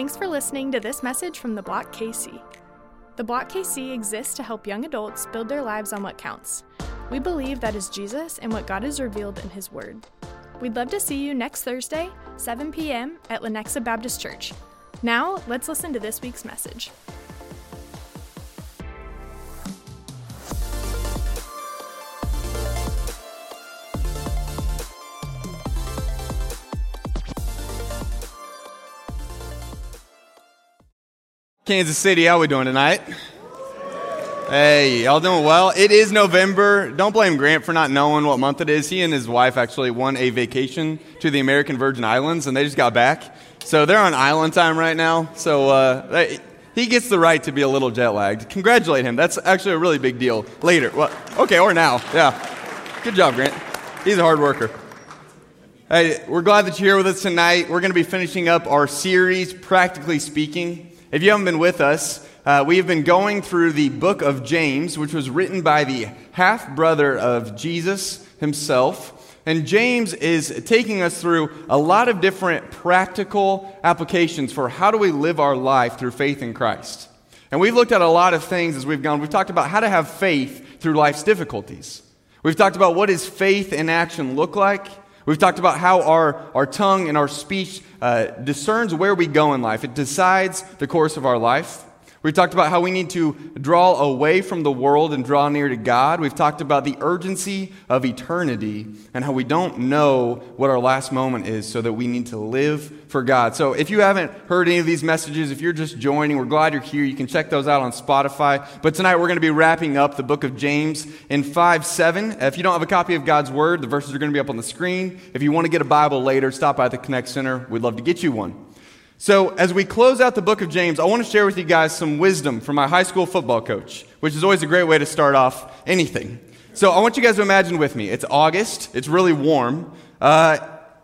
Thanks for listening to this message from the Block KC. The Block KC exists to help young adults build their lives on what counts. We believe that is Jesus and what God has revealed in His Word. We'd love to see you next Thursday, 7 p.m. at Lenexa Baptist Church. Now, let's listen to this week's message. Kansas City, how we doing tonight? Hey, y'all doing well? It is November. Don't blame Grant for not knowing what month it is. He and his wife actually won a vacation to the American Virgin Islands, and they just got back. So they're on island time right now. So uh, he gets the right to be a little jet lagged. Congratulate him. That's actually a really big deal. Later. Well, okay, or now. Yeah. Good job, Grant. He's a hard worker. Hey, we're glad that you're here with us tonight. We're going to be finishing up our series, Practically Speaking. If you haven't been with us, uh, we have been going through the book of James, which was written by the half brother of Jesus himself. And James is taking us through a lot of different practical applications for how do we live our life through faith in Christ. And we've looked at a lot of things as we've gone. We've talked about how to have faith through life's difficulties. We've talked about what does faith in action look like. We've talked about how our, our tongue and our speech uh, discerns where we go in life. It decides the course of our life. We've talked about how we need to draw away from the world and draw near to God. We've talked about the urgency of eternity and how we don't know what our last moment is, so that we need to live for God. So if you haven't heard any of these messages, if you're just joining, we're glad you're here. You can check those out on Spotify. But tonight we're going to be wrapping up the book of James in 5 7. If you don't have a copy of God's Word, the verses are going to be up on the screen. If you want to get a Bible later, stop by the Connect Center. We'd love to get you one. So, as we close out the book of James, I want to share with you guys some wisdom from my high school football coach, which is always a great way to start off anything. So, I want you guys to imagine with me. It's August, it's really warm. Uh,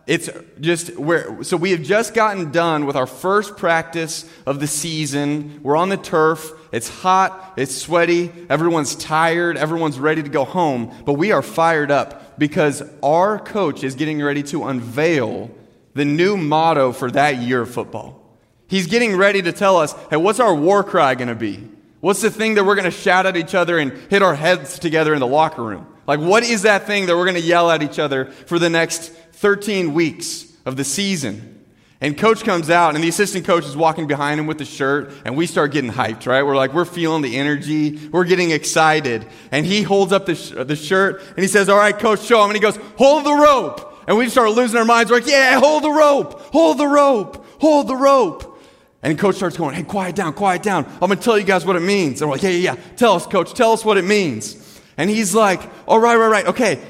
it's just where, so we have just gotten done with our first practice of the season. We're on the turf. It's hot, it's sweaty, everyone's tired, everyone's ready to go home, but we are fired up because our coach is getting ready to unveil the new motto for that year of football. He's getting ready to tell us, hey, what's our war cry going to be? What's the thing that we're going to shout at each other and hit our heads together in the locker room? Like, what is that thing that we're going to yell at each other for the next 13 weeks of the season? And coach comes out, and the assistant coach is walking behind him with the shirt, and we start getting hyped, right? We're like, we're feeling the energy, we're getting excited. And he holds up the, sh- the shirt, and he says, All right, coach, show him. And he goes, Hold the rope. And we start losing our minds. We're like, yeah, hold the rope, hold the rope, hold the rope. And coach starts going, hey, quiet down, quiet down. I'm going to tell you guys what it means. And we're like, yeah, yeah, yeah. Tell us, coach, tell us what it means. And he's like, all right, right, right. Okay,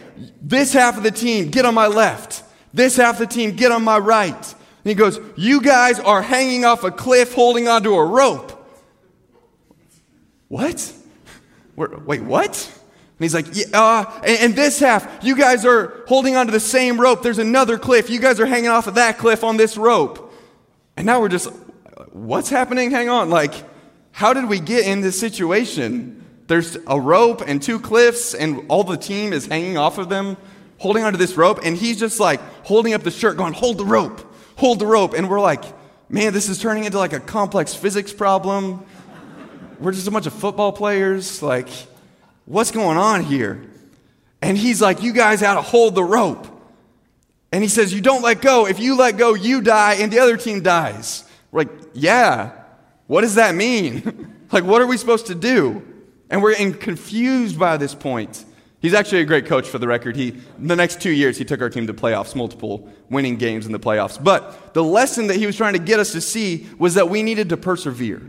this half of the team, get on my left. This half of the team, get on my right. And he goes, you guys are hanging off a cliff holding onto a rope. What? Wait, what? And he's like, yeah, uh, and, and, this half, you guys are holding onto the same rope. There's another cliff. You guys are hanging off of that cliff on this rope. And now we're just, what's happening? Hang on. Like, how did we get in this situation? There's a rope and two cliffs, and all the team is hanging off of them, holding onto this rope. And he's just like holding up the shirt, going, hold the rope, hold the rope. And we're like, man, this is turning into like a complex physics problem. We're just a bunch of football players. Like, What's going on here? And he's like, You guys got to hold the rope. And he says, You don't let go. If you let go, you die and the other team dies. We're like, Yeah. What does that mean? like, what are we supposed to do? And we're confused by this point. He's actually a great coach for the record. He, the next two years, he took our team to playoffs, multiple winning games in the playoffs. But the lesson that he was trying to get us to see was that we needed to persevere.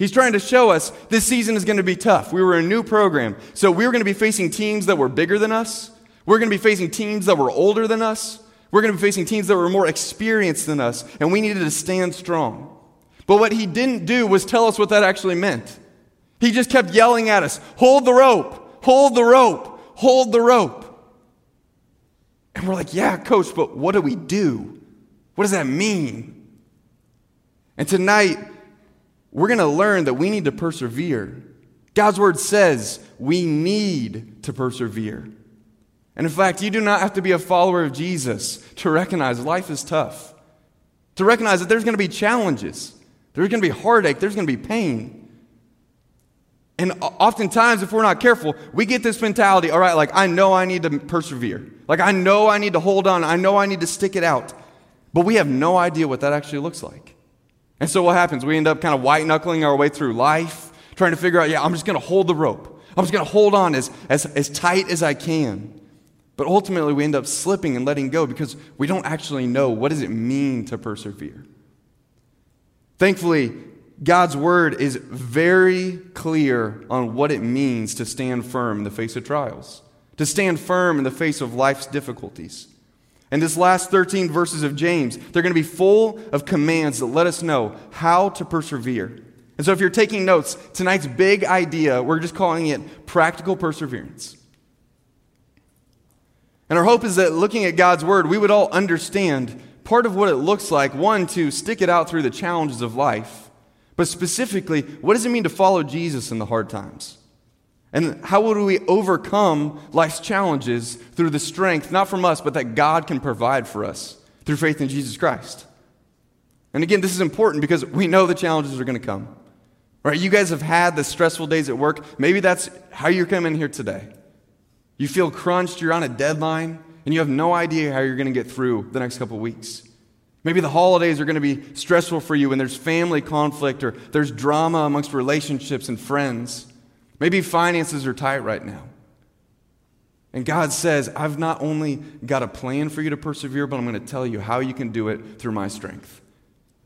He's trying to show us this season is going to be tough. We were a new program. So we were going to be facing teams that were bigger than us. We're going to be facing teams that were older than us. We're going to be facing teams that were more experienced than us. And we needed to stand strong. But what he didn't do was tell us what that actually meant. He just kept yelling at us hold the rope, hold the rope, hold the rope. And we're like, yeah, coach, but what do we do? What does that mean? And tonight, we're going to learn that we need to persevere. God's word says we need to persevere. And in fact, you do not have to be a follower of Jesus to recognize life is tough, to recognize that there's going to be challenges. There's going to be heartache. There's going to be pain. And oftentimes, if we're not careful, we get this mentality all right, like, I know I need to persevere. Like, I know I need to hold on. I know I need to stick it out. But we have no idea what that actually looks like. And so what happens? We end up kind of white knuckling our way through life, trying to figure out, yeah, I'm just going to hold the rope. I'm just going to hold on as, as, as tight as I can. But ultimately, we end up slipping and letting go because we don't actually know what does it mean to persevere. Thankfully, God's word is very clear on what it means to stand firm in the face of trials, to stand firm in the face of life's difficulties. And this last 13 verses of James, they're going to be full of commands that let us know how to persevere. And so if you're taking notes, tonight's big idea, we're just calling it practical perseverance. And our hope is that looking at God's word, we would all understand part of what it looks like, one, to stick it out through the challenges of life but specifically, what does it mean to follow Jesus in the hard times? And how would we overcome life's challenges through the strength, not from us, but that God can provide for us through faith in Jesus Christ? And again, this is important because we know the challenges are going to come. Right? You guys have had the stressful days at work. Maybe that's how you're coming here today. You feel crunched, you're on a deadline, and you have no idea how you're going to get through the next couple weeks. Maybe the holidays are going to be stressful for you and there's family conflict or there's drama amongst relationships and friends. Maybe finances are tight right now. And God says, I've not only got a plan for you to persevere, but I'm going to tell you how you can do it through my strength.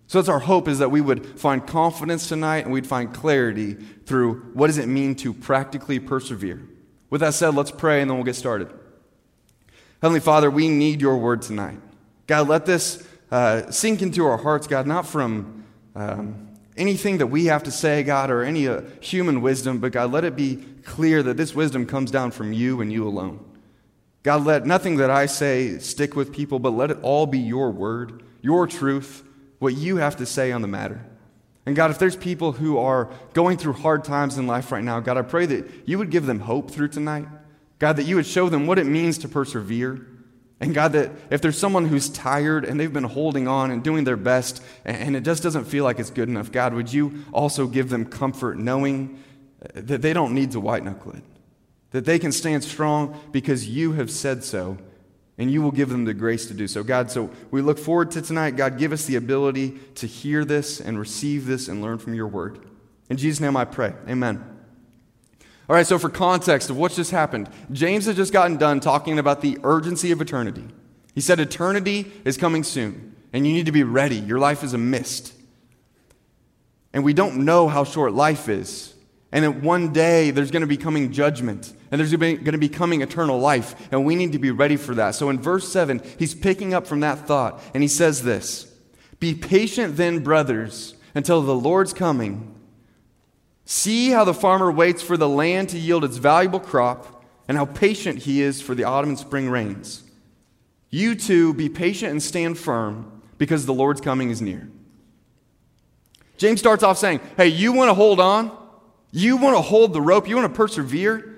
So that's our hope is that we would find confidence tonight and we'd find clarity through what does it mean to practically persevere. With that said, let's pray and then we'll get started. Heavenly Father, we need your word tonight. God, let this uh, sink into our hearts, God, not from um, anything that we have to say, God, or any uh, human wisdom, but God, let it be clear that this wisdom comes down from you and you alone. God, let nothing that I say stick with people, but let it all be your word, your truth, what you have to say on the matter. And God, if there's people who are going through hard times in life right now, God, I pray that you would give them hope through tonight. God, that you would show them what it means to persevere. And God, that if there's someone who's tired and they've been holding on and doing their best and it just doesn't feel like it's good enough, God, would you also give them comfort knowing uh, that they don't need to white knuckle it? That they can stand strong because you have said so and you will give them the grace to do so. God, so we look forward to tonight. God, give us the ability to hear this and receive this and learn from your word. In Jesus' name I pray. Amen. All right, so for context of what's just happened, James has just gotten done talking about the urgency of eternity. He said, Eternity is coming soon, and you need to be ready. Your life is a mist. And we don't know how short life is. And that one day there's going to be coming judgment, and there's going to be coming eternal life, and we need to be ready for that. So in verse 7, he's picking up from that thought, and he says this Be patient then, brothers, until the Lord's coming. See how the farmer waits for the land to yield its valuable crop, and how patient he is for the autumn and spring rains. You too be patient and stand firm, because the Lord's coming is near. James starts off saying, Hey, you want to hold on? You want to hold the rope? You want to persevere?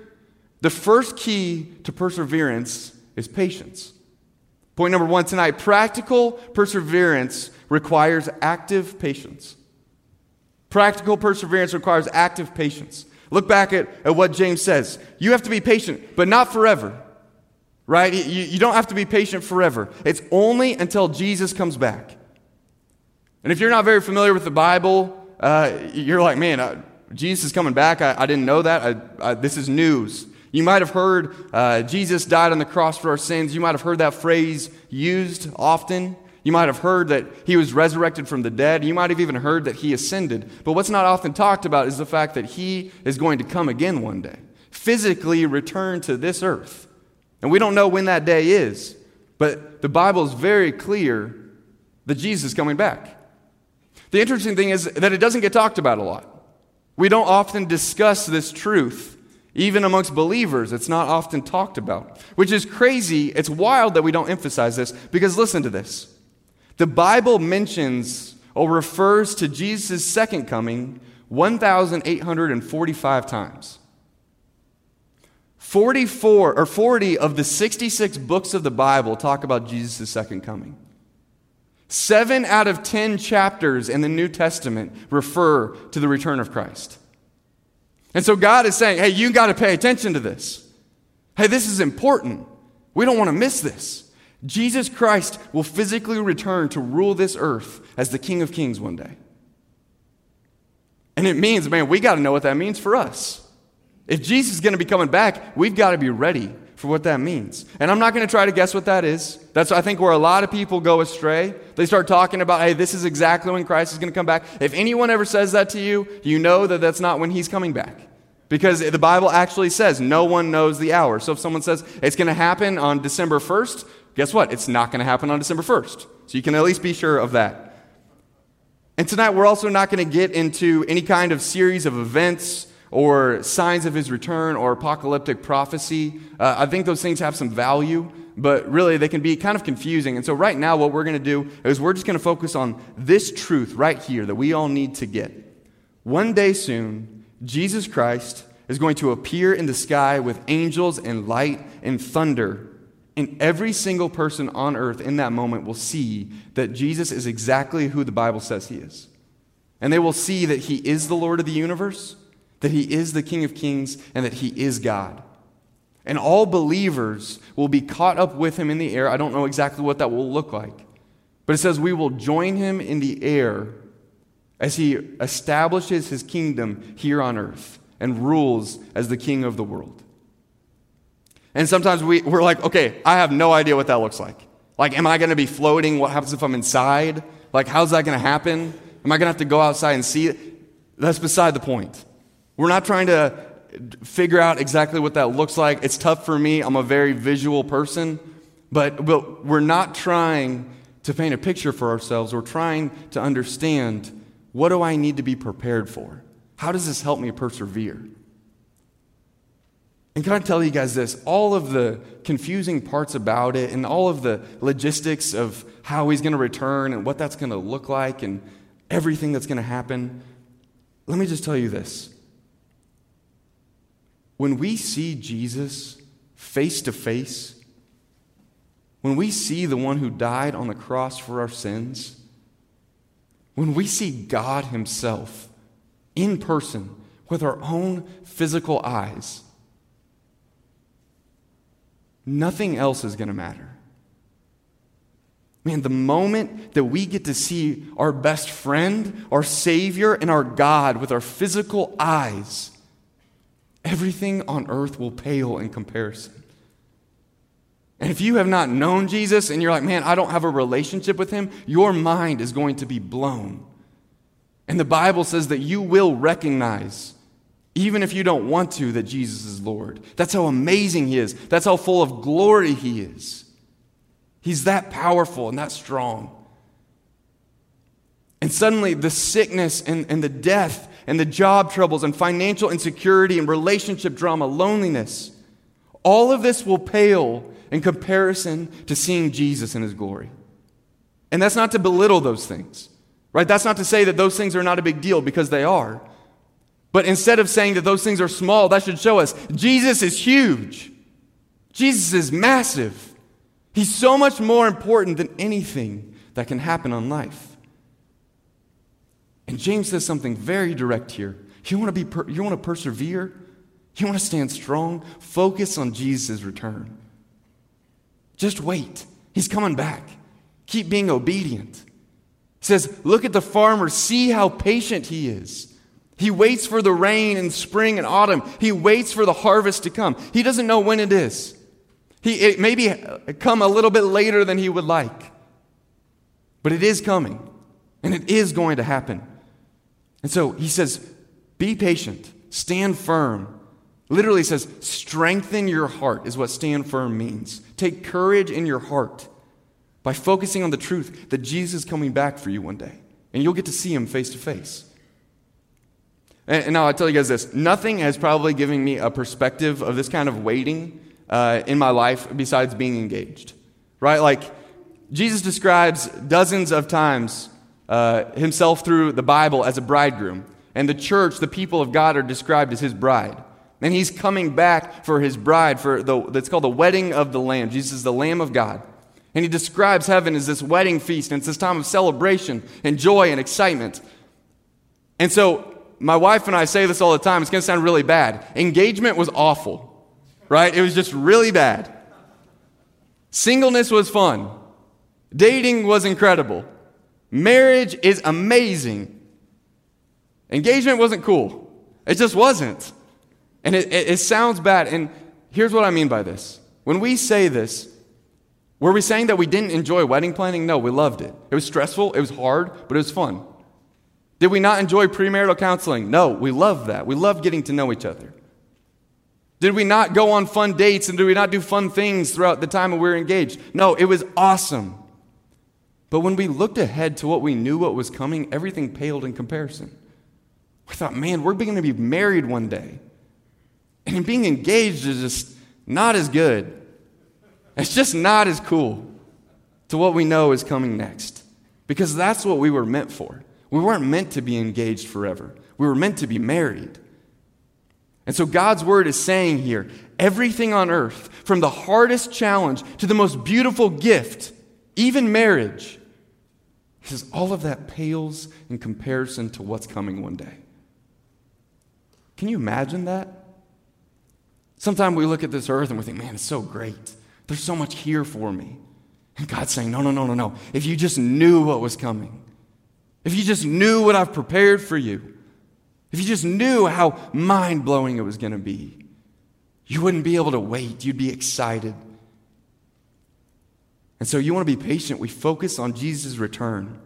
The first key to perseverance is patience. Point number one tonight practical perseverance requires active patience. Practical perseverance requires active patience. Look back at, at what James says. You have to be patient, but not forever. Right? You, you don't have to be patient forever. It's only until Jesus comes back. And if you're not very familiar with the Bible, uh, you're like, man, uh, Jesus is coming back. I, I didn't know that. I, this is news. You might have heard uh, Jesus died on the cross for our sins. You might have heard that phrase used often. You might have heard that he was resurrected from the dead. You might have even heard that he ascended. But what's not often talked about is the fact that he is going to come again one day, physically return to this earth. And we don't know when that day is, but the Bible is very clear that Jesus is coming back. The interesting thing is that it doesn't get talked about a lot. We don't often discuss this truth. Even amongst believers, it's not often talked about, which is crazy. It's wild that we don't emphasize this because listen to this. The Bible mentions or refers to Jesus' second coming 1,845 times. 44 or 40 of the 66 books of the Bible talk about Jesus' second coming. Seven out of ten chapters in the New Testament refer to the return of Christ. And so God is saying, hey, you got to pay attention to this. Hey, this is important. We don't want to miss this. Jesus Christ will physically return to rule this earth as the King of Kings one day. And it means, man, we got to know what that means for us. If Jesus is going to be coming back, we've got to be ready for what that means. And I'm not going to try to guess what that is. That's, I think, where a lot of people go astray. They start talking about, hey, this is exactly when Christ is going to come back. If anyone ever says that to you, you know that that's not when he's coming back. Because the Bible actually says no one knows the hour. So if someone says it's going to happen on December 1st, guess what? It's not going to happen on December 1st. So you can at least be sure of that. And tonight, we're also not going to get into any kind of series of events or signs of his return or apocalyptic prophecy. Uh, I think those things have some value, but really they can be kind of confusing. And so, right now, what we're going to do is we're just going to focus on this truth right here that we all need to get. One day soon, Jesus Christ is going to appear in the sky with angels and light and thunder and every single person on earth in that moment will see that Jesus is exactly who the Bible says he is. And they will see that he is the Lord of the universe, that he is the King of kings, and that he is God. And all believers will be caught up with him in the air. I don't know exactly what that will look like. But it says we will join him in the air as he establishes his kingdom here on earth and rules as the king of the world. And sometimes we, we're like, okay, I have no idea what that looks like. Like, am I going to be floating? What happens if I'm inside? Like, how's that going to happen? Am I going to have to go outside and see it? That's beside the point. We're not trying to figure out exactly what that looks like. It's tough for me. I'm a very visual person. But, but we're not trying to paint a picture for ourselves. We're trying to understand what do I need to be prepared for? How does this help me persevere? And can I tell you guys this? All of the confusing parts about it and all of the logistics of how he's going to return and what that's going to look like and everything that's going to happen, let me just tell you this. When we see Jesus face to face, when we see the one who died on the cross for our sins, when we see God Himself in person with our own physical eyes, nothing else is going to matter. Man, the moment that we get to see our best friend, our Savior, and our God with our physical eyes, everything on earth will pale in comparison. And if you have not known Jesus and you're like, man, I don't have a relationship with him, your mind is going to be blown. And the Bible says that you will recognize even if you don't want to, that Jesus is Lord. That's how amazing He is. That's how full of glory He is. He's that powerful and that strong. And suddenly, the sickness and, and the death and the job troubles and financial insecurity and relationship drama, loneliness, all of this will pale in comparison to seeing Jesus in His glory. And that's not to belittle those things, right? That's not to say that those things are not a big deal because they are. But instead of saying that those things are small, that should show us Jesus is huge. Jesus is massive. He's so much more important than anything that can happen on life. And James says something very direct here. You want to be per- you want to persevere? You want to stand strong? Focus on Jesus' return. Just wait. He's coming back. Keep being obedient. He says, Look at the farmer, see how patient he is. He waits for the rain in spring and autumn. He waits for the harvest to come. He doesn't know when it is. He, it maybe uh, come a little bit later than he would like. But it is coming. And it is going to happen. And so he says, be patient, stand firm. Literally says, strengthen your heart, is what stand firm means. Take courage in your heart by focusing on the truth that Jesus is coming back for you one day. And you'll get to see him face to face. And, now I'll tell you guys this nothing has probably given me a perspective of this kind of waiting uh, in my life besides being engaged. Right? Like, Jesus describes dozens of times uh, himself through the Bible as a bridegroom. And the church, the people of God, are described as his bride. And he's coming back for his bride, for the, that's called the wedding of the Lamb. Jesus is the Lamb of God. And he describes heaven as this wedding feast, and it's this time of celebration and joy and excitement. And so, my wife and I say this all the time. It's going to sound really bad. Engagement was awful, right? It was just really bad. Singleness was fun. Dating was incredible. Marriage is amazing. Engagement wasn't cool. It just wasn't. And it, it, it, sounds bad. And here's what I mean by this. When we say this, were we saying that we didn't enjoy wedding planning? No, we loved it. It was stressful, it was hard, but it was fun. Did we not enjoy premarital counseling? No, we loved that. We loved getting to know each other. Did we not go on fun dates and did we not do fun things throughout the time we were engaged? No, it was awesome. But when we looked ahead to what we knew what was coming, everything paled in comparison. We thought, man, we're going to be married one day. And being engaged is just not as good. It's just not as cool to what we know is coming next. Because that's what we were meant for. We weren't meant to be engaged forever, we were meant to be married. And so God's word is saying here everything on earth, from the hardest challenge to the most beautiful gift, even marriage, he says all of that pales in comparison to what's coming one day. Can you imagine that? Sometimes we look at this earth and we think, man, it's so great. There's so much here for me. And God's saying, no, no, no, no, no. If you just knew what was coming, if you just knew what I've prepared for you, if you just knew how mind blowing it was going to be, you wouldn't be able to wait. You'd be excited. And so you want to be patient. We focus on Jesus' return.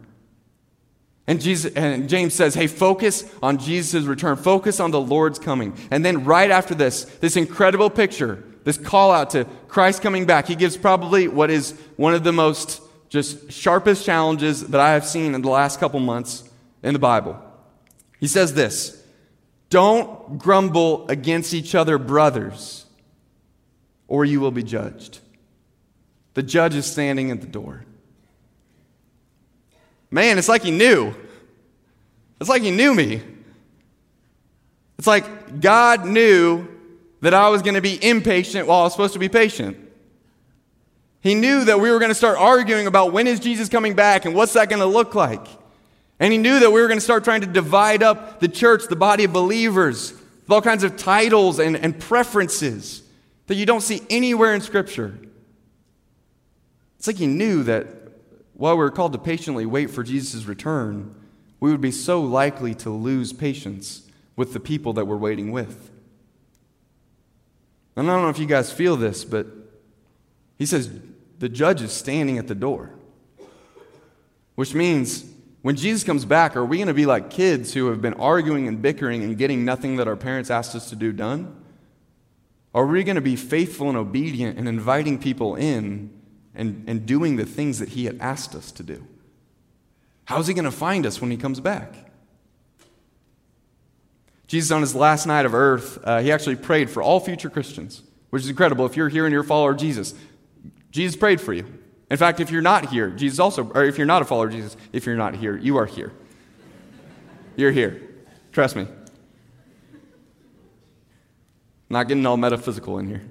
And, Jesus, and James says, hey, focus on Jesus' return. Focus on the Lord's coming. And then right after this, this incredible picture, this call out to Christ coming back, he gives probably what is one of the most just sharpest challenges that I have seen in the last couple months in the Bible. He says this Don't grumble against each other, brothers, or you will be judged. The judge is standing at the door. Man, it's like he knew. It's like he knew me. It's like God knew that I was going to be impatient while I was supposed to be patient. He knew that we were going to start arguing about when is Jesus coming back and what's that going to look like. And he knew that we were going to start trying to divide up the church, the body of believers, with all kinds of titles and, and preferences that you don't see anywhere in Scripture. It's like he knew that while we are called to patiently wait for Jesus' return, we would be so likely to lose patience with the people that we're waiting with. And I don't know if you guys feel this, but he says the judge is standing at the door. Which means when Jesus comes back, are we going to be like kids who have been arguing and bickering and getting nothing that our parents asked us to do done? Are we going to be faithful and obedient and inviting people in and, and doing the things that He had asked us to do? How's He going to find us when He comes back? Jesus, on His last night of earth, uh, He actually prayed for all future Christians, which is incredible. If you're here and you're a follower of Jesus, Jesus prayed for you. In fact, if you're not here, Jesus also, or if you're not a follower of Jesus, if you're not here, you are here. You're here. Trust me. Not getting all metaphysical in here.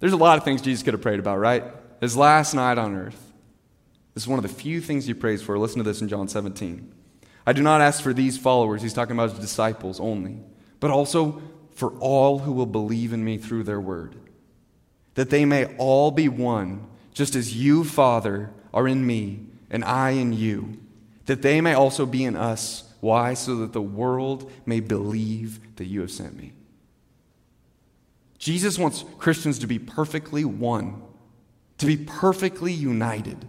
There's a lot of things Jesus could have prayed about, right? His last night on earth. This is one of the few things he prays for. Listen to this in John 17. I do not ask for these followers, he's talking about his disciples only, but also for all who will believe in me through their word, that they may all be one, just as you, Father, are in me, and I in you, that they may also be in us. Why? So that the world may believe that you have sent me. Jesus wants Christians to be perfectly one, to be perfectly united.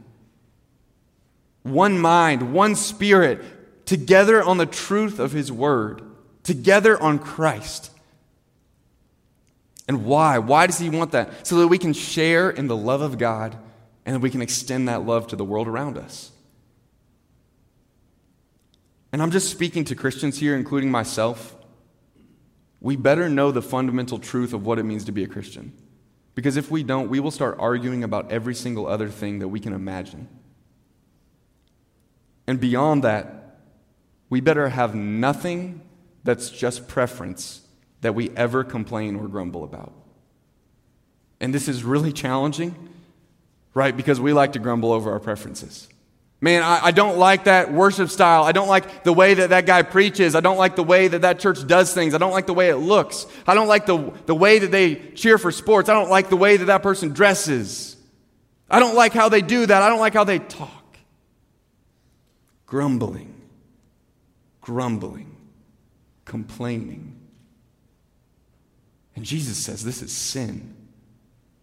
One mind, one spirit, together on the truth of his word, together on Christ. And why? Why does he want that? So that we can share in the love of God and that we can extend that love to the world around us. And I'm just speaking to Christians here, including myself we better know the fundamental truth of what it means to be a Christian. Because if we don't, we will start arguing about every single other thing that we can imagine. And beyond that, we better have nothing that's just preference that we ever complain or grumble about. And this is really challenging, right? Because we like to grumble over our preferences. Man, I, I, don't like that worship style. I don't like the way that that guy preaches. I don't like the way that that church does things. I don't like the way it looks. I don't like the, the way that they cheer for sports. I don't like the way that that person dresses. I don't like how they do that. I don't like how they talk. Grumbling, grumbling, complaining. And Jesus says this is sin.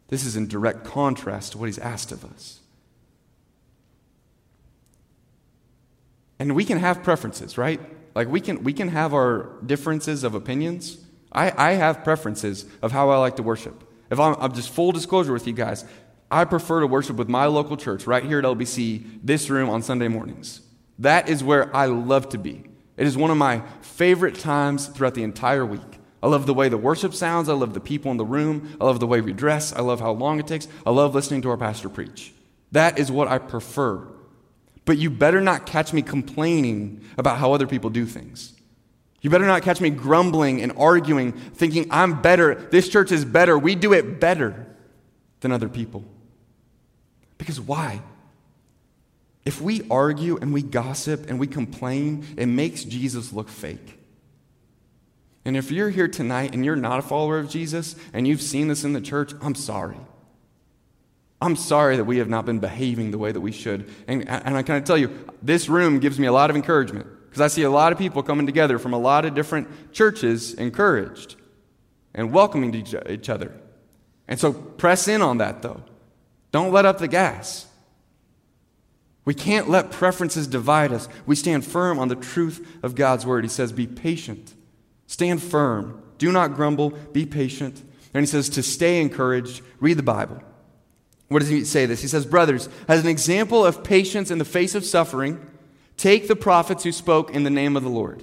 This is in direct contrast to what he's asked of us. And we can have preferences, right? Like we can, we can have our differences of opinions. I, I have preferences of how I like to worship. If I'm, I'm just full disclosure with you guys, I prefer to worship with my local church right here at LBC, this room on Sunday mornings. That is where I love to be. It is one of my favorite times throughout the entire week. I love the way the worship sounds. I love the people in the room. I love the way we dress. I love how long it takes. I love listening to our pastor preach. That is what I prefer but you better not catch me complaining about how other people do things. You better not catch me grumbling and arguing, thinking I'm better, this church is better, we do it better than other people. Because why? If we argue and we gossip and we complain, it makes Jesus look fake. And if you're here tonight and you're not a follower of Jesus and you've seen this in the church, I'm sorry. I'm sorry that we have not been behaving the way that we should. And, and I kind of tell you, this room gives me a lot of encouragement because I see a lot of people coming together from a lot of different churches encouraged and welcoming to each other. And so press in on that, though. Don't let up the gas. We can't let preferences divide us. We stand firm on the truth of God's word. He says, Be patient, stand firm, do not grumble, be patient. And he says to stay encouraged, read the Bible. What does he say this? He says, Brothers, as an example of patience in the face of suffering, take the prophets who spoke in the name of the Lord.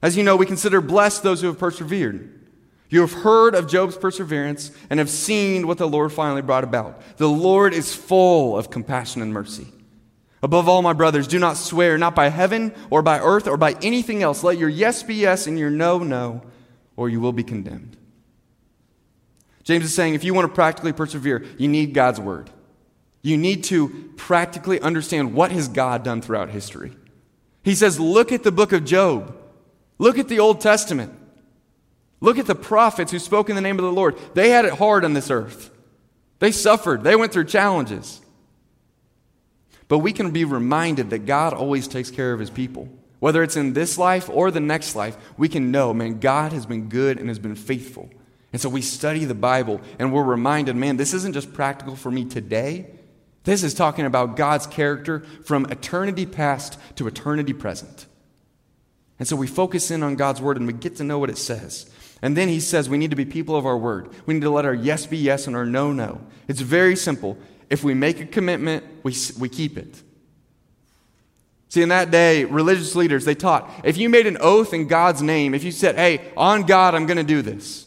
As you know, we consider blessed those who have persevered. You have heard of Job's perseverance and have seen what the Lord finally brought about. The Lord is full of compassion and mercy. Above all, my brothers, do not swear, not by heaven or by earth or by anything else. Let your yes be yes and your no, no, or you will be condemned. James is saying if you want to practically persevere, you need God's word. You need to practically understand what has God done throughout history. He says, look at the book of Job. Look at the Old Testament. Look at the prophets who spoke in the name of the Lord. They had it hard on this earth. They suffered. They went through challenges. But we can be reminded that God always takes care of his people. Whether it's in this life or the next life, we can know, man, God has been good and has been faithful. And so we study the Bible and we're reminded man, this isn't just practical for me today. This is talking about God's character from eternity past to eternity present. And so we focus in on God's word and we get to know what it says. And then he says we need to be people of our word. We need to let our yes be yes and our no, no. It's very simple. If we make a commitment, we, we keep it. See, in that day, religious leaders, they taught if you made an oath in God's name, if you said, hey, on God, I'm going to do this,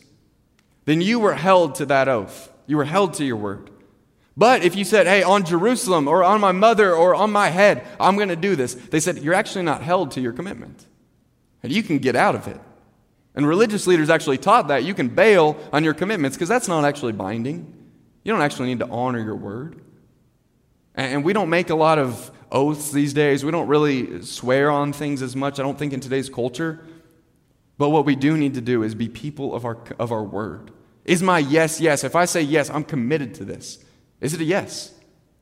then you were held to that oath. You were held to your word. But if you said, hey, on Jerusalem or on my mother or on my head, I'm going to do this, they said, you're actually not held to your commitment. And you can get out of it. And religious leaders actually taught that you can bail on your commitments because that's not actually binding. You don't actually need to honor your word. And we don't make a lot of oaths these days. We don't really swear on things as much, I don't think, in today's culture. But what we do need to do is be people of our, of our word. Is my yes, yes? If I say yes, I'm committed to this. Is it a yes?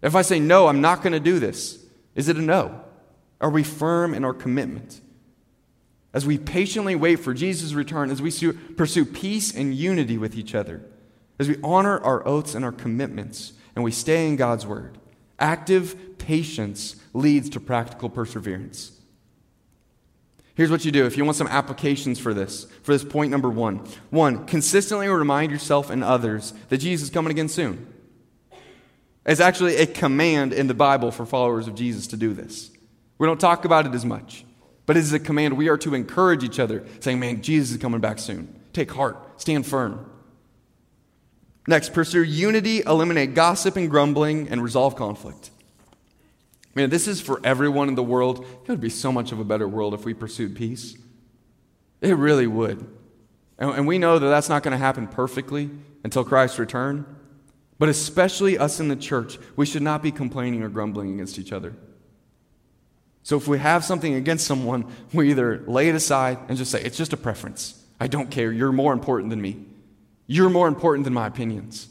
If I say no, I'm not going to do this, is it a no? Are we firm in our commitment? As we patiently wait for Jesus' return, as we pursue peace and unity with each other, as we honor our oaths and our commitments, and we stay in God's word, active patience leads to practical perseverance. Here's what you do if you want some applications for this, for this point number one. One, consistently remind yourself and others that Jesus is coming again soon. It's actually a command in the Bible for followers of Jesus to do this. We don't talk about it as much, but it is a command. We are to encourage each other, saying, Man, Jesus is coming back soon. Take heart, stand firm. Next, pursue unity, eliminate gossip and grumbling, and resolve conflict. I mean, this is for everyone in the world. It would be so much of a better world if we pursued peace. It really would. And, and we know that that's not going to happen perfectly until Christ's return. But especially us in the church, we should not be complaining or grumbling against each other. So if we have something against someone, we either lay it aside and just say, it's just a preference. I don't care. You're more important than me. You're more important than my opinions.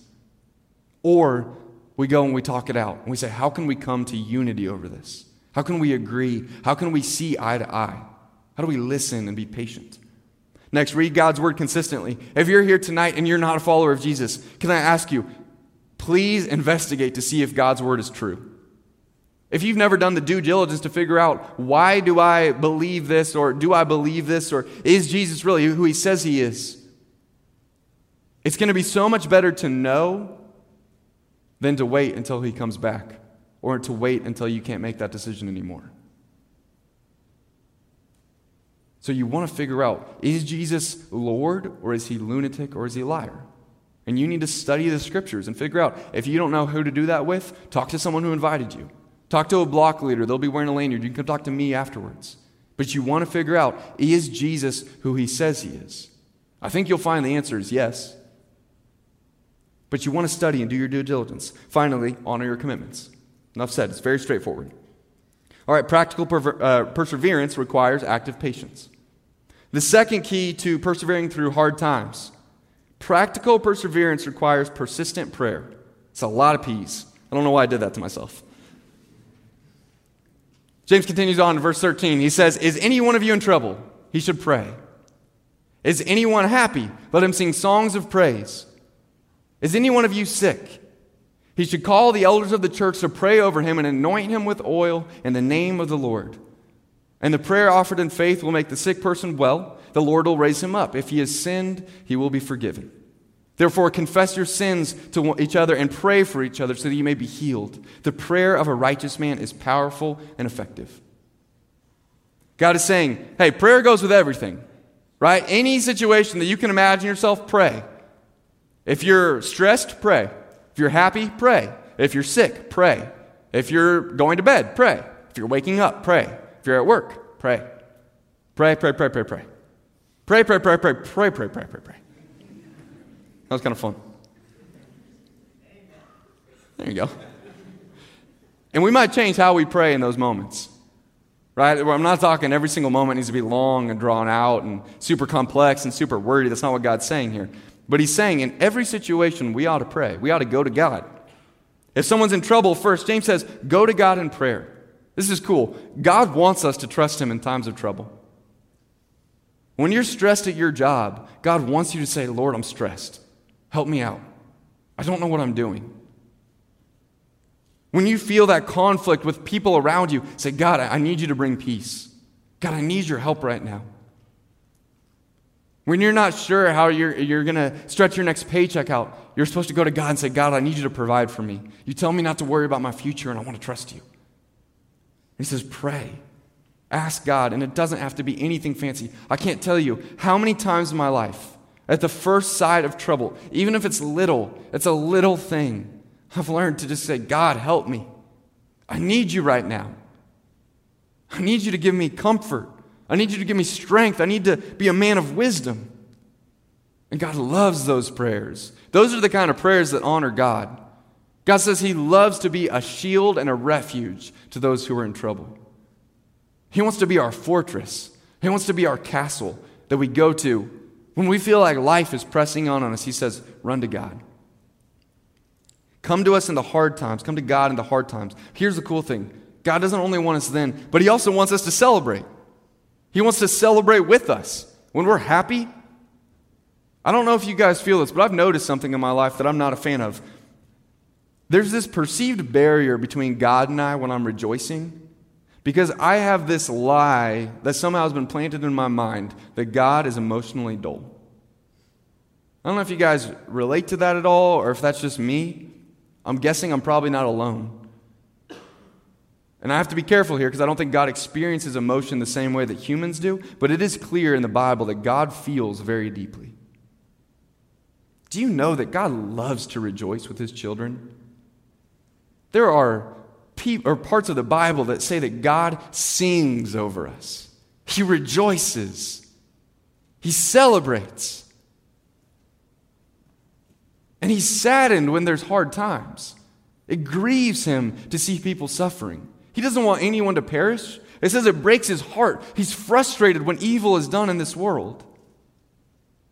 Or we go and we talk it out and we say, how can we come to unity over this? How can we agree? How can we see eye to eye? How do we listen and be patient? Next, read God's word consistently. If you're here tonight and you're not a follower of Jesus, can I ask you, please investigate to see if God's word is true. If you've never done the due diligence to figure out why do I believe this or do I believe this or is Jesus really who he says he is, it's going to be so much better to know than to wait until he comes back or to wait until you can't make that decision anymore. So you want to figure out is Jesus Lord or is he lunatic or is he liar? And you need to study the scriptures and figure out if you don't know who to do that with, talk to someone who invited you. Talk to a block leader. They'll be wearing a lanyard. You can come talk to me afterwards. But you want to figure out is Jesus who he says he is? I think you'll find the answer is yes. But you want to study and do your due diligence. Finally, honor your commitments. Enough said. It's very straightforward. All right, practical perver- uh, perseverance requires active patience. The second key to persevering through hard times practical perseverance requires persistent prayer. It's a lot of P's. I don't know why I did that to myself. James continues on in verse 13. He says, Is any one of you in trouble? He should pray. Is anyone happy? Let him sing songs of praise. Is any one of you sick? He should call the elders of the church to pray over him and anoint him with oil in the name of the Lord. And the prayer offered in faith will make the sick person well. The Lord will raise him up. If he has sinned, he will be forgiven. Therefore, confess your sins to each other and pray for each other so that you may be healed. The prayer of a righteous man is powerful and effective. God is saying, hey, prayer goes with everything, right? Any situation that you can imagine yourself, pray. If you're stressed, pray. If you're happy, pray. If you're sick, pray. If you're going to bed, pray. If you're waking up, pray. If you're at work, pray. Pray, pray, pray, pray, pray. Pray, pray, pray, pray, pray, pray, pray, pray, pray. That was kind of fun. There you go. And we might change how we pray in those moments. Right? Where I'm not talking every single moment needs to be long and drawn out and super complex and super wordy. That's not what God's saying here. But He's saying in every situation, we ought to pray. We ought to go to God. If someone's in trouble, first, James says, go to God in prayer. This is cool. God wants us to trust Him in times of trouble. When you're stressed at your job, God wants you to say, Lord, I'm stressed. Help me out. I don't know what I'm doing. When you feel that conflict with people around you, say, God, I need you to bring peace. God, I need your help right now. When you're not sure how you're, you're going to stretch your next paycheck out, you're supposed to go to God and say, God, I need you to provide for me. You tell me not to worry about my future, and I want to trust you. He says, pray. Ask God, and it doesn't have to be anything fancy. I can't tell you how many times in my life at the first sight of trouble, even if it's little, it's a little thing, I've learned to just say, God, help me. I need you right now. I need you to give me comfort. I need you to give me strength. I need to be a man of wisdom. And God loves those prayers. Those are the kind of prayers that honor God. God says He loves to be a shield and a refuge to those who are in trouble. He wants to be our fortress, He wants to be our castle that we go to when we feel like life is pressing on us, he says, run to God. Come to us in the hard times. Come to God in the hard times. Here's the cool thing God doesn't only want us then, but He also wants us to celebrate. He wants to celebrate with us. When we're happy, I don't know if you guys feel this, but I've noticed something in my life that I'm not a fan of. There's this perceived barrier between God and I when I'm rejoicing because I have this lie that somehow has been planted in my mind that God is emotionally dull. I don't know if you guys relate to that at all or if that's just me. I'm guessing I'm probably not alone. And I have to be careful here because I don't think God experiences emotion the same way that humans do, but it is clear in the Bible that God feels very deeply. Do you know that God loves to rejoice with his children? There are pe- or parts of the Bible that say that God sings over us. He rejoices. He celebrates. And he's saddened when there's hard times. It grieves him to see people suffering. He doesn't want anyone to perish. It says it breaks his heart. He's frustrated when evil is done in this world.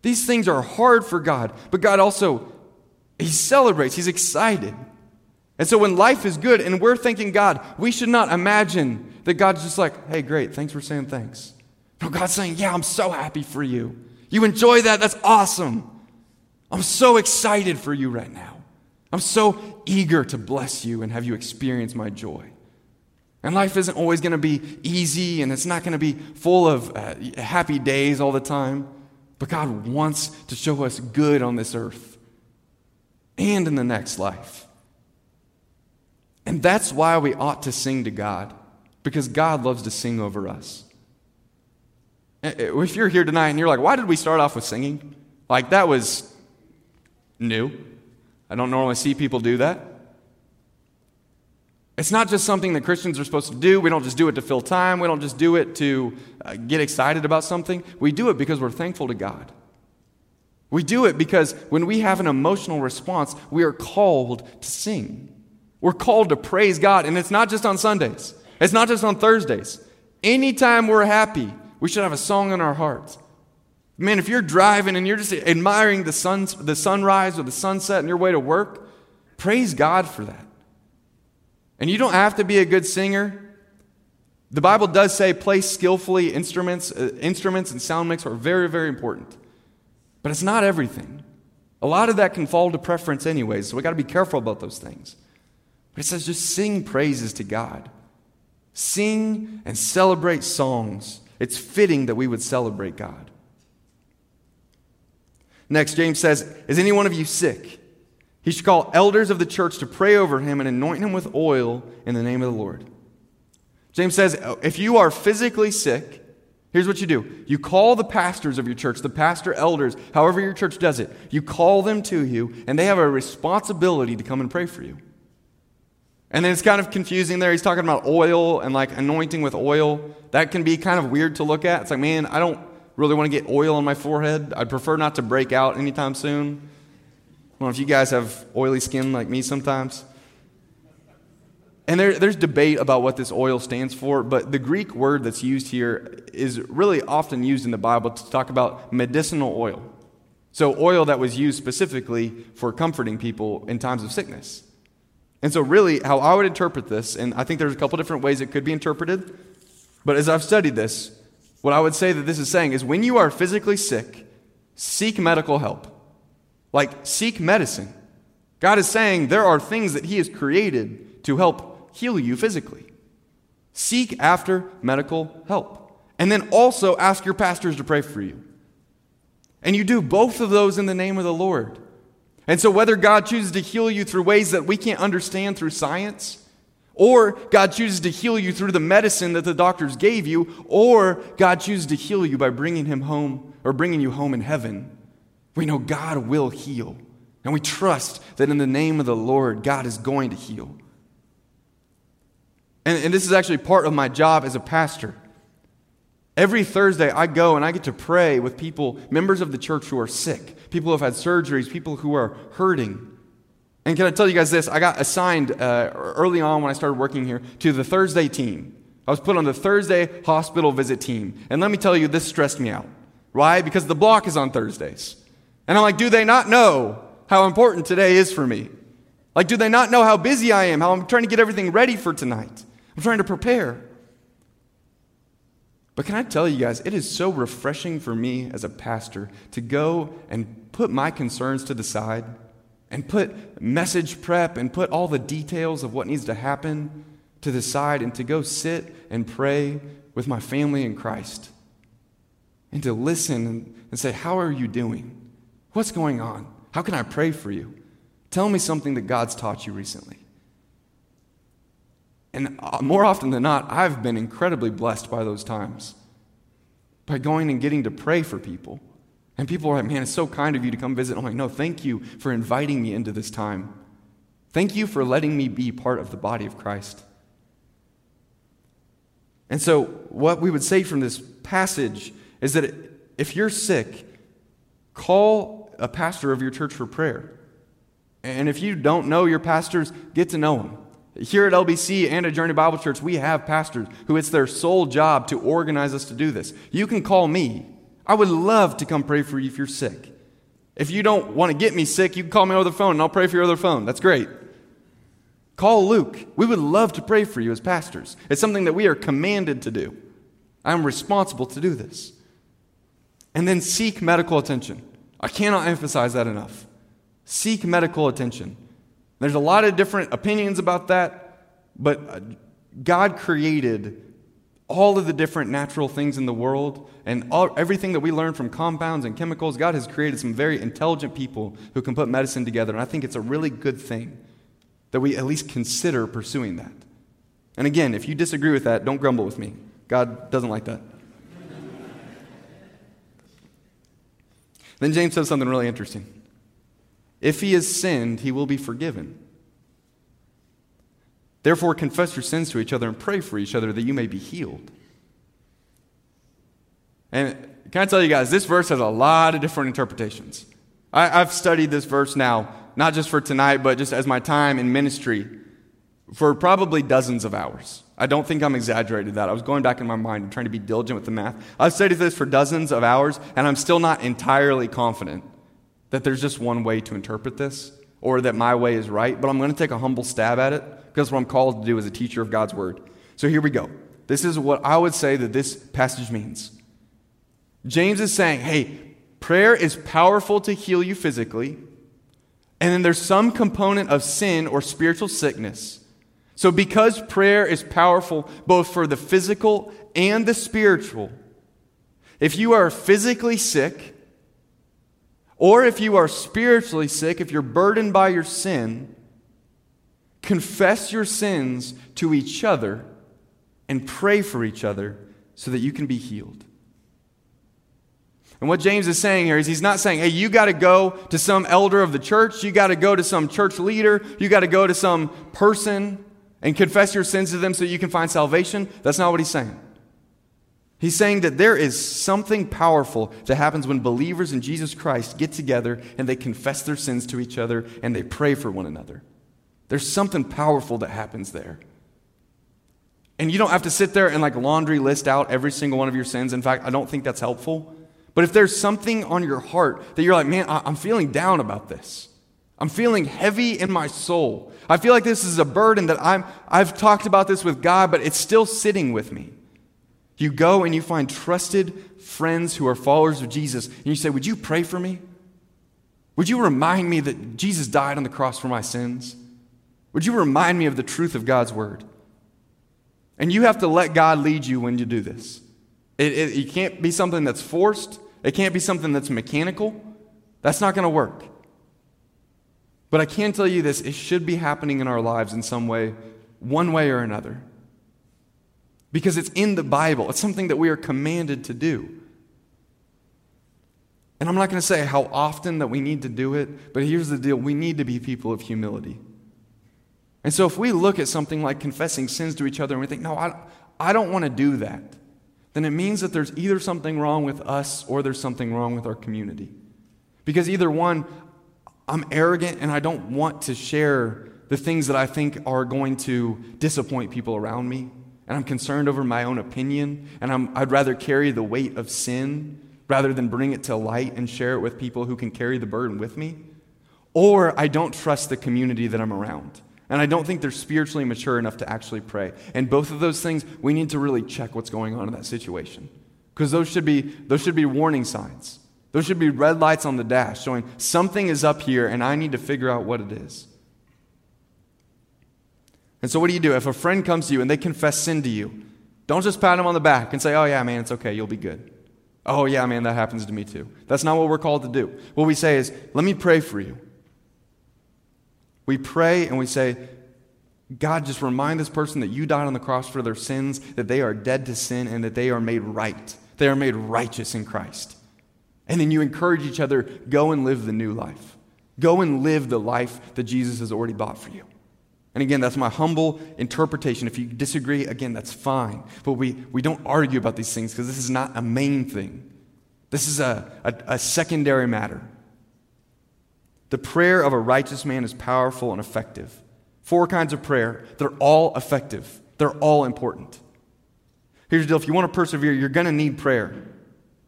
These things are hard for God, but God also, He celebrates, He's excited. And so when life is good and we're thanking God, we should not imagine that God's just like, hey, great, thanks for saying thanks. No, God's saying, yeah, I'm so happy for you. You enjoy that? That's awesome. I'm so excited for you right now. I'm so eager to bless you and have you experience my joy. And life isn't always going to be easy and it's not going to be full of uh, happy days all the time. But God wants to show us good on this earth and in the next life. And that's why we ought to sing to God, because God loves to sing over us. If you're here tonight and you're like, why did we start off with singing? Like, that was new. I don't normally see people do that. It's not just something that Christians are supposed to do. We don't just do it to fill time. We don't just do it to uh, get excited about something. We do it because we're thankful to God. We do it because when we have an emotional response, we are called to sing. We're called to praise God. And it's not just on Sundays, it's not just on Thursdays. Anytime we're happy, we should have a song in our hearts. Man, if you're driving and you're just admiring the, sun, the sunrise or the sunset on your way to work, praise God for that. And you don't have to be a good singer. The Bible does say play skillfully instruments. Uh, instruments and sound mix are very, very important. But it's not everything. A lot of that can fall to preference anyways, so we got to be careful about those things. But it says just sing praises to God. Sing and celebrate songs. It's fitting that we would celebrate God. Next, James says, Is any one of you sick? He should call elders of the church to pray over him and anoint him with oil in the name of the Lord. James says, if you are physically sick, here's what you do you call the pastors of your church, the pastor elders, however your church does it. You call them to you, and they have a responsibility to come and pray for you. And then it's kind of confusing there. He's talking about oil and like anointing with oil. That can be kind of weird to look at. It's like, man, I don't really want to get oil on my forehead. I'd prefer not to break out anytime soon. I don't know if you guys have oily skin like me sometimes. And there, there's debate about what this oil stands for, but the Greek word that's used here is really often used in the Bible to talk about medicinal oil. So, oil that was used specifically for comforting people in times of sickness. And so, really, how I would interpret this, and I think there's a couple different ways it could be interpreted, but as I've studied this, what I would say that this is saying is when you are physically sick, seek medical help. Like, seek medicine. God is saying there are things that He has created to help heal you physically. Seek after medical help. And then also ask your pastors to pray for you. And you do both of those in the name of the Lord. And so, whether God chooses to heal you through ways that we can't understand through science, or God chooses to heal you through the medicine that the doctors gave you, or God chooses to heal you by bringing him home or bringing you home in heaven, we know God will heal. And we trust that in the name of the Lord, God is going to heal. And, and, this is actually part of my job as a pastor. Every Thursday, I go and I get to pray with people, members of the church who are sick, people who have had surgeries, people who are hurting. And can I tell you guys this? I got assigned uh, early on when I started working here to the Thursday team. I was put on the Thursday hospital visit team. And let me tell you, this stressed me out. Why? Because the block is on Thursdays. And I'm like, do they not know how important today is for me? Like, do they not know how busy I am, how I'm trying to get everything ready for tonight? I'm trying to prepare. But can I tell you guys, it is so refreshing for me as a pastor to go and put my concerns to the side and put message prep and put all the details of what needs to happen to the side and to go sit and pray with my family in Christ and to listen and say, How are you doing? What's going on? How can I pray for you? Tell me something that God's taught you recently. And uh, more often than not, I've been incredibly blessed by those times. By going and getting to pray for people. And people are like, man, it's so kind of you to come visit. I'm like, no, thank you for inviting me into this time. Thank you for letting me be part of the body of Christ. And so, what we would say from this passage is that if you're sick, call a pastor of your church for prayer. And if you don't know your pastors, get to know them. Here at LBC and at Journey Bible Church, we have pastors who it's their sole job to organize us to do this. You can call me. I would love to come pray for you if you're sick. If you don't want to get me sick, you can call me over the phone and I'll pray for your other phone. That's great. Call Luke. We would love to pray for you as pastors. It's something that we are commanded to do. I'm responsible to do this. And then seek medical attention. I cannot emphasize that enough. Seek medical attention. There's a lot of different opinions about that, but uh, God created all of the different natural things in the world and all, everything that we learn from compounds and chemicals. God has created some very intelligent people who can put medicine together, and I think it's a really good thing that we at least consider pursuing that. And again, if you disagree with that, don't grumble with me. God doesn't like that. Then James says something really interesting. If he has sinned, he will be forgiven. Therefore, confess your sins to each other and pray for each other that you may be healed. And can I tell you guys, this verse has a lot of different interpretations. I, have studied this verse now, not just for tonight, but just as my time in ministry for probably dozens of hours. I don't think I'm exaggerating that. I was going back in my mind and trying to be diligent with the math. I've studied this for dozens of hours, and I'm still not entirely confident that there's just one way to interpret this or that my way is right, but I'm going to take a humble stab at it because what I'm called to do as a teacher of God's word. So here we go. This is what I would say that this passage means. James is saying, hey, prayer is powerful to heal you physically, and then there's some component of sin or spiritual sickness. So, because prayer is powerful both for the physical and the spiritual, if you are physically sick, or if you are spiritually sick, if you're burdened by your sin, confess your sins to each other and pray for each other so that you can be healed. And what James is saying here is he's not saying, hey, you got to go to some elder of the church, you got to go to some church leader, you got to go to some person and confess your sins to them so you can find salvation. That's not what he's saying. He's saying that there is something powerful that happens when believers in Jesus Christ get together and they confess their sins to each other and they pray for one another. There's something powerful that happens there. And you don't have to sit there and like laundry list out every single one of your sins. In fact, I don't think that's helpful. But if there's something on your heart that you're like, man, I'm feeling down about this. I'm feeling heavy in my soul. I feel like this is a burden that I'm, I've talked about this with God, but it's still sitting with me. You go and you find trusted friends who are followers of Jesus, and you say, Would you pray for me? Would you remind me that Jesus died on the cross for my sins? Would you remind me of the truth of God's word? And you have to let God lead you when you do this. It, it, it can't be something that's forced, it can't be something that's mechanical. That's not going to work. But I can tell you this it should be happening in our lives in some way, one way or another because it's in the Bible. It's something that we are commanded to do. And I'm not going to say how often that we need to do it, but here's the deal we need to be people of humility. And so if we look at something like confessing sins to each other and we think, no, I, I don't want to do that, then it means that there's either something wrong with us or there's something wrong with our community. Because either one, I'm arrogant and I don't want to share the things that I think are going to disappoint people around me and I'm concerned over my own opinion, and i would rather carry the weight of sin rather than bring it to light and share it with people who can carry the burden with me. Or I don't trust the community that I'm around. And I don't think they're spiritually mature enough to actually pray. And both of those things, we need to really check what's going on in that situation. Because those should be those should be warning signs. Those should be red lights on the dash showing something is up here and I need to figure out what it is. And so, what do you do? If a friend comes to you and they confess sin to you, don't just pat them on the back and say, oh, yeah, man, it's okay, you'll be good. Oh, yeah, man, that happens to me too. That's not what we're called to do. What we say is, let me pray for you. We pray and we say, God, just remind this person that you died on the cross for their sins, that they are dead to sin, and that they are made right. They are made righteous in Christ. And then you encourage each other go and live the new life. Go and live the life that Jesus has already bought for you. And again, that's my humble interpretation. If you disagree, again, that's fine. But we, we don't argue about these things because this is not a main thing. This is a, a, a secondary matter. The prayer of a righteous man is powerful and effective. Four kinds of prayer, they're all effective, they're all important. Here's the deal if you want to persevere, you're going to need prayer.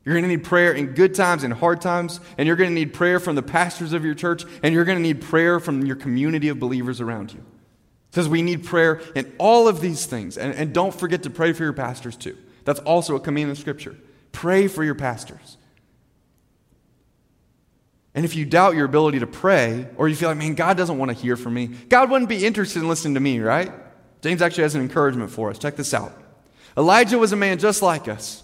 You're going to need prayer in good times and hard times, and you're going to need prayer from the pastors of your church, and you're going to need prayer from your community of believers around you. It says we need prayer in all of these things. And, and don't forget to pray for your pastors too. That's also a command in Scripture. Pray for your pastors. And if you doubt your ability to pray, or you feel like, man, God doesn't want to hear from me, God wouldn't be interested in listening to me, right? James actually has an encouragement for us. Check this out. Elijah was a man just like us.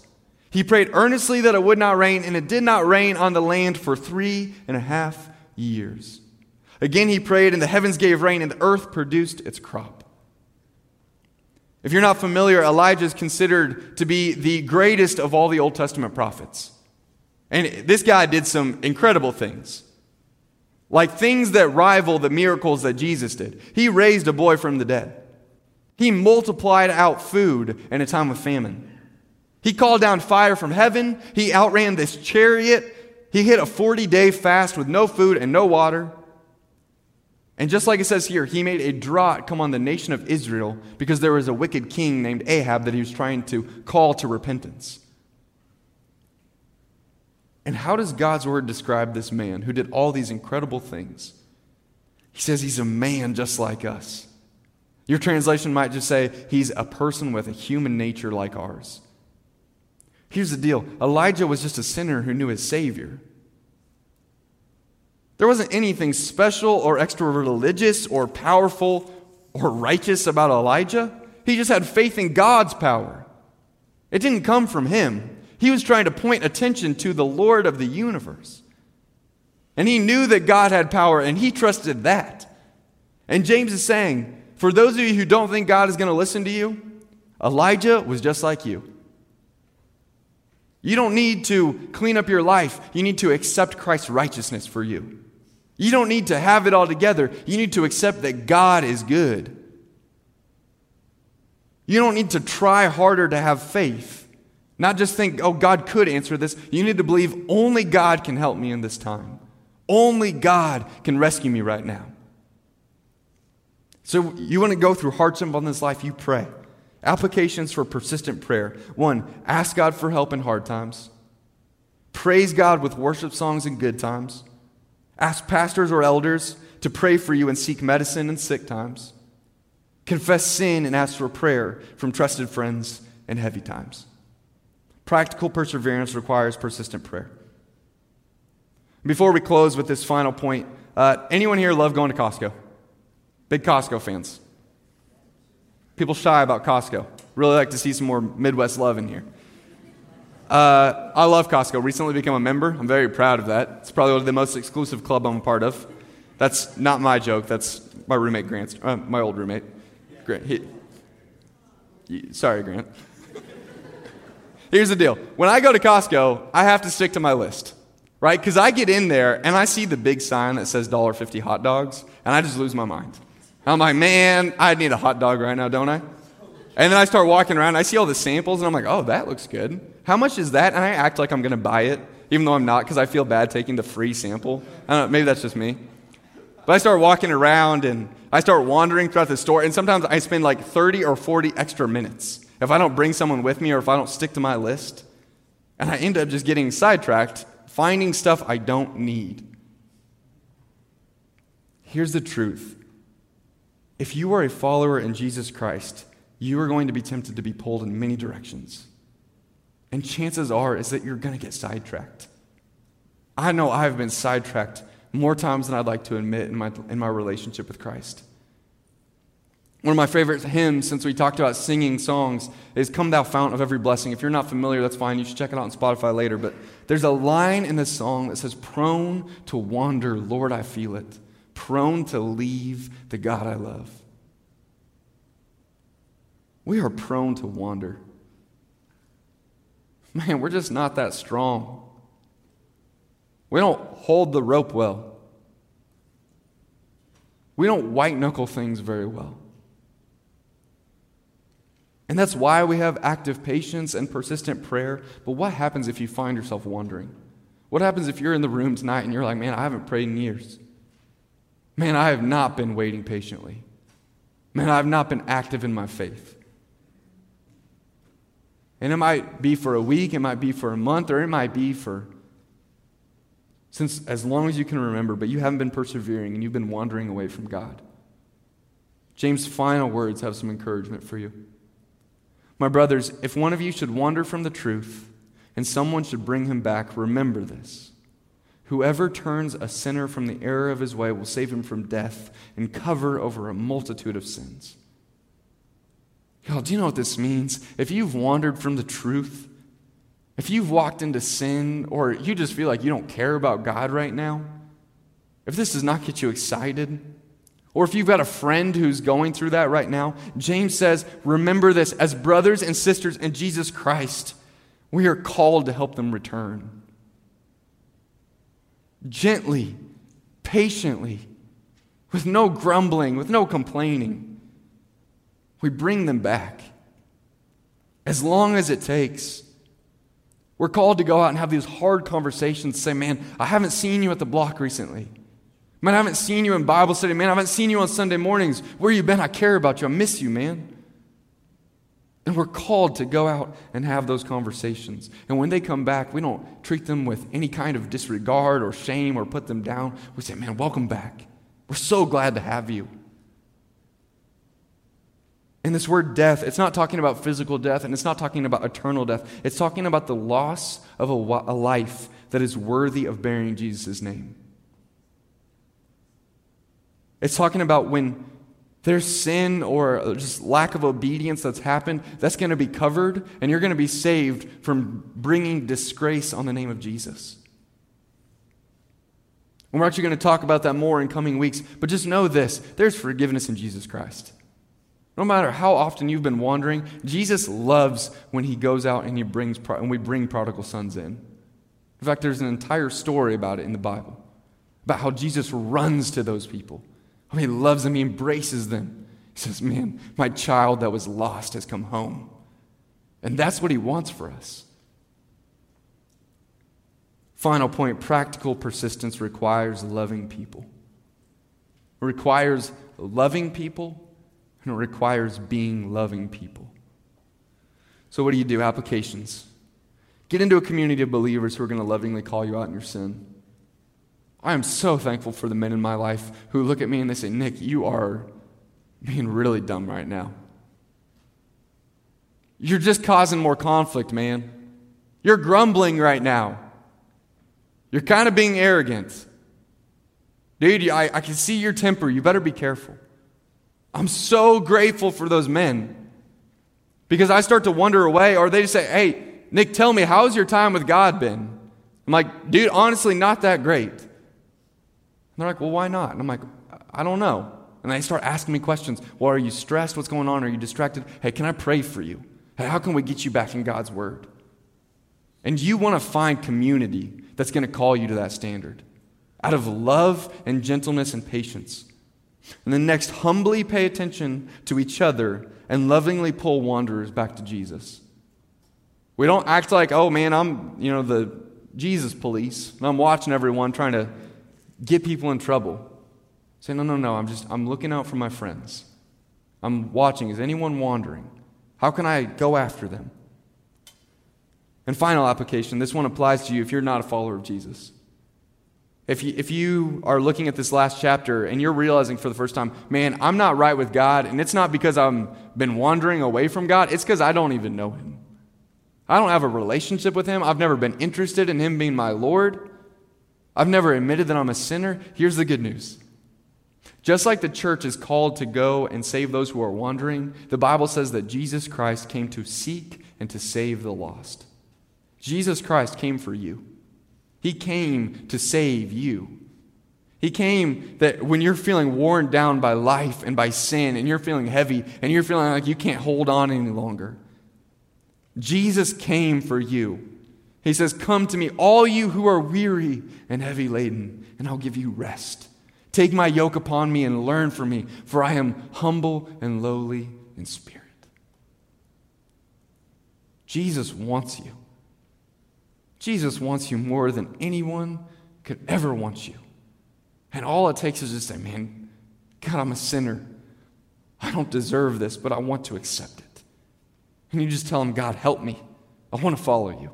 He prayed earnestly that it would not rain, and it did not rain on the land for three and a half years. Again, he prayed, and the heavens gave rain, and the earth produced its crop. If you're not familiar, Elijah is considered to be the greatest of all the Old Testament prophets. And this guy did some incredible things. Like things that rival the miracles that Jesus did. He raised a boy from the dead. He multiplied out food in a time of famine. He called down fire from heaven. He outran this chariot. He hit a 40 day fast with no food and no water. And just like it says here, he made a drought come on the nation of Israel because there was a wicked king named Ahab that he was trying to call to repentance. And how does God's word describe this man who did all these incredible things? He says he's a man just like us. Your translation might just say he's a person with a human nature like ours. Here's the deal Elijah was just a sinner who knew his Savior. There wasn't anything special or extra religious or powerful or righteous about Elijah. He just had faith in God's power. It didn't come from him. He was trying to point attention to the Lord of the universe. And he knew that God had power, and he trusted that. And James is saying, for those of you who don't think God is going to listen to you, Elijah was just like you. You don't need to clean up your life. You need to accept Christ's righteousness for you. You don't need to have it all together. You need to accept that God is good. You don't need to try harder to have faith. Not just think, oh, God could answer this. You need to believe only God can help me in this time. Only God can rescue me right now. So you want to go through hardship on this life, you pray. Applications for persistent prayer. One, ask God for help in hard times. Praise God with worship songs in good times. Ask pastors or elders to pray for you and seek medicine in sick times. Confess sin and ask for prayer from trusted friends in heavy times. Practical perseverance requires persistent prayer. Before we close with this final point, uh, anyone here love going to Costco? Big Costco fans. People shy about Costco. Really like to see some more Midwest love in here. Uh, I love Costco. Recently become a member. I'm very proud of that. It's probably one of the most exclusive club I'm a part of. That's not my joke. That's my roommate Grant's, uh, my old roommate. Grant. He, he, sorry, Grant. Here's the deal. When I go to Costco, I have to stick to my list, right? Because I get in there and I see the big sign that says $1.50 hot dogs, and I just lose my mind. I'm like, man, I need a hot dog right now, don't I? And then I start walking around, I see all the samples, and I'm like, oh, that looks good. How much is that? And I act like I'm going to buy it, even though I'm not, because I feel bad taking the free sample. I don't know, maybe that's just me. But I start walking around and I start wandering throughout the store, and sometimes I spend like 30 or 40 extra minutes if I don't bring someone with me or if I don't stick to my list. And I end up just getting sidetracked, finding stuff I don't need. Here's the truth if you are a follower in Jesus Christ, you are going to be tempted to be pulled in many directions. And chances are is that you're going to get sidetracked. I know I've been sidetracked more times than I'd like to admit in my, in my relationship with Christ. One of my favorite hymns, since we talked about singing songs, is Come Thou Fount of Every Blessing. If you're not familiar, that's fine. You should check it out on Spotify later. But there's a line in this song that says, Prone to wander, Lord, I feel it prone to leave the God I love. We are prone to wander. Man, we're just not that strong. We don't hold the rope well. We don't white knuckle things very well. And that's why we have active patience and persistent prayer. But what happens if you find yourself wandering? What happens if you're in the room tonight and you're like, man, I haven't prayed in years? Man, I have not been waiting patiently. Man, I have not been active in my faith. And it might be for a week, it might be for a month, or it might be for since as long as you can remember, but you haven't been persevering and you've been wandering away from God. James' final words have some encouragement for you. My brothers, if one of you should wander from the truth and someone should bring him back, remember this. Whoever turns a sinner from the error of his way will save him from death and cover over a multitude of sins. Y'all, do you know what this means? If you've wandered from the truth, if you've walked into sin, or you just feel like you don't care about God right now, if this does not get you excited, or if you've got a friend who's going through that right now, James says, remember this as brothers and sisters in Jesus Christ, we are called to help them return. Gently, patiently, with no grumbling, with no complaining, we bring them back. As long as it takes. We're called to go out and have these hard conversations, say, man, I haven't seen you at the block recently. Man, I haven't seen you in Bible study. Man, I haven't seen you on Sunday mornings. Where you been? I care about you. I miss you, man. And we're called to go out and have those conversations. And when they come back, we don't treat them with any kind of disregard or shame or put them down. We say, man, welcome back. We're so glad to have you. And this word death, it's not talking about physical death and it's not talking about eternal death. It's talking about the loss of a, a life that is worthy of bearing Jesus' name. It's talking about when there's sin or just lack of obedience that's happened, that's going to be covered, and you're going to be saved from bringing disgrace on the name of Jesus. And we're actually going to talk about that more in coming weeks, but just know this there's forgiveness in Jesus Christ. No matter how often you've been wandering, Jesus loves when he goes out and, he brings, and we bring prodigal sons in. In fact, there's an entire story about it in the Bible, about how Jesus runs to those people. He loves them, he embraces them. He says, Man, my child that was lost has come home. And that's what he wants for us. Final point practical persistence requires loving people. It requires loving people and it requires being loving people. So, what do you do? Applications. Get into a community of believers who are going to lovingly call you out in your sin. I am so thankful for the men in my life who look at me and they say, Nick, you are being really dumb right now. You're just causing more conflict, man. You're grumbling right now. You're kind of being arrogant. Dude, I, I can see your temper. You better be careful. I'm so grateful for those men because I start to wonder away, or they just say, Hey, Nick, tell me, how's your time with God been? I'm like, Dude, honestly, not that great. They're like, Well, why not? And I'm like, I don't know. And they start asking me questions. Well, are you stressed? What's going on? Are you distracted? Hey, can I pray for you? Hey, how can we get you back in God's Word? And you want to find community that's going to call you to that standard out of love and gentleness and patience. And then next, humbly pay attention to each other and lovingly pull wanderers back to Jesus. We don't act like, oh man, I'm, you know, the Jesus police, and I'm watching everyone trying to get people in trouble. Say, no, no, no, I'm just, I'm looking out for my friends. I'm watching. Is anyone wandering? How can I go after them? And final application this one applies to you if you're not a follower of Jesus. If you, if you are looking at this last chapter and you're realizing for the first time, man, I'm not right with God, and it's not because I've been wandering away from God, it's because I don't even know Him. I don't have a relationship with Him. I've never been interested in Him being my Lord. I've never admitted that I'm a sinner. Here's the good news. Just like the church is called to go and save those who are wandering, the Bible says that Jesus Christ came to seek and to save the lost. Jesus Christ came for you. He came to save you. He came that when you're feeling worn down by life and by sin, and you're feeling heavy, and you're feeling like you can't hold on any longer, Jesus came for you. He says, Come to me, all you who are weary and heavy laden, and I'll give you rest. Take my yoke upon me and learn from me, for I am humble and lowly in spirit. Jesus wants you. Jesus wants you more than anyone could ever want you. And all it takes is just say, man, God, I'm a sinner. I don't deserve this, but I want to accept it. And you just tell him, God, help me. I want to follow you.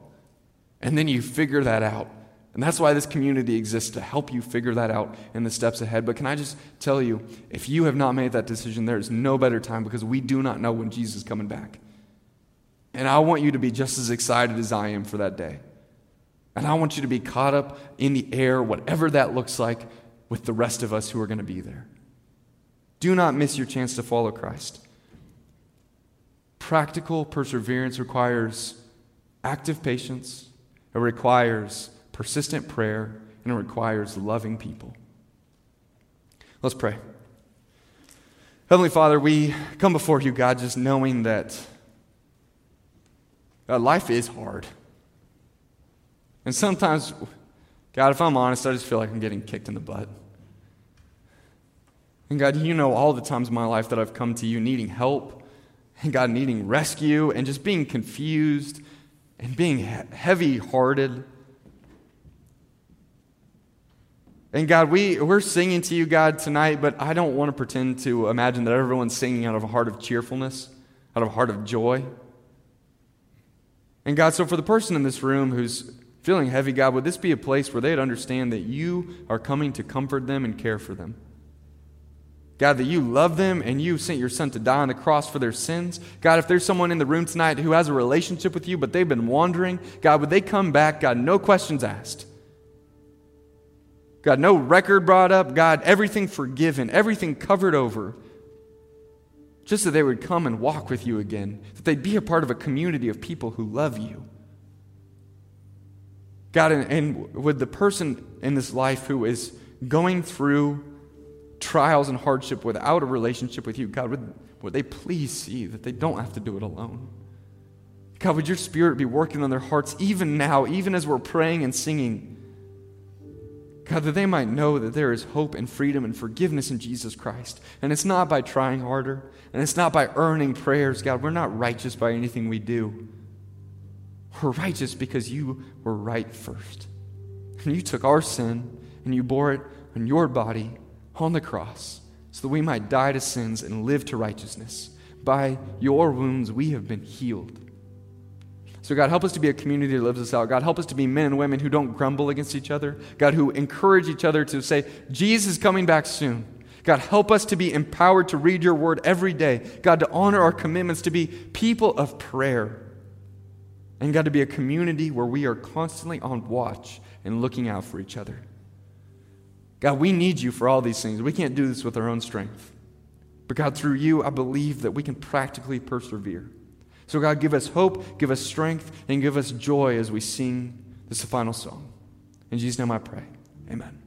And then you figure that out. And that's why this community exists to help you figure that out in the steps ahead. But can I just tell you, if you have not made that decision, there is no better time because we do not know when Jesus is coming back. And I want you to be just as excited as I am for that day. And I want you to be caught up in the air, whatever that looks like, with the rest of us who are going to be there. Do not miss your chance to follow Christ. Practical perseverance requires active patience, it requires persistent prayer, and it requires loving people. Let's pray. Heavenly Father, we come before you, God, just knowing that uh, life is hard. And sometimes, God, if I'm honest, I just feel like I'm getting kicked in the butt. And God, you know all the times in my life that I've come to you needing help, and God, needing rescue, and just being confused and being heavy hearted. And God, we, we're singing to you, God, tonight, but I don't want to pretend to imagine that everyone's singing out of a heart of cheerfulness, out of a heart of joy. And God, so for the person in this room who's feeling heavy, God, would this be a place where they'd understand that you are coming to comfort them and care for them? God, that you love them and you sent your son to die on the cross for their sins. God, if there's someone in the room tonight who has a relationship with you, but they've been wandering, God, would they come back? God, no questions asked. God, no record brought up. God, everything forgiven, everything covered over just that they would come and walk with you again, that they'd be a part of a community of people who love you. God, and, and would the person in this life who is going through trials and hardship without a relationship with you, God, would, would they please see that they don't have to do it alone? God, would your spirit be working on their hearts even now, even as we're praying and singing? God, that they might know that there is hope and freedom and forgiveness in Jesus Christ. And it's not by trying harder, and it's not by earning prayers. God, we're not righteous by anything we do. We're righteous because you were right first. And you took our sin and you bore it on your body on the cross so that we might die to sins and live to righteousness. By your wounds, we have been healed. So, God, help us to be a community that lives this out. God, help us to be men and women who don't grumble against each other. God, who encourage each other to say, Jesus is coming back soon. God, help us to be empowered to read your word every day. God, to honor our commitments, to be people of prayer. And God, to be a community where we are constantly on watch and looking out for each other. God, we need you for all these things. We can't do this with our own strength. But God, through you, I believe that we can practically persevere. So, God, give us hope, give us strength, and give us joy as we sing this final song. In Jesus' name I pray. Amen.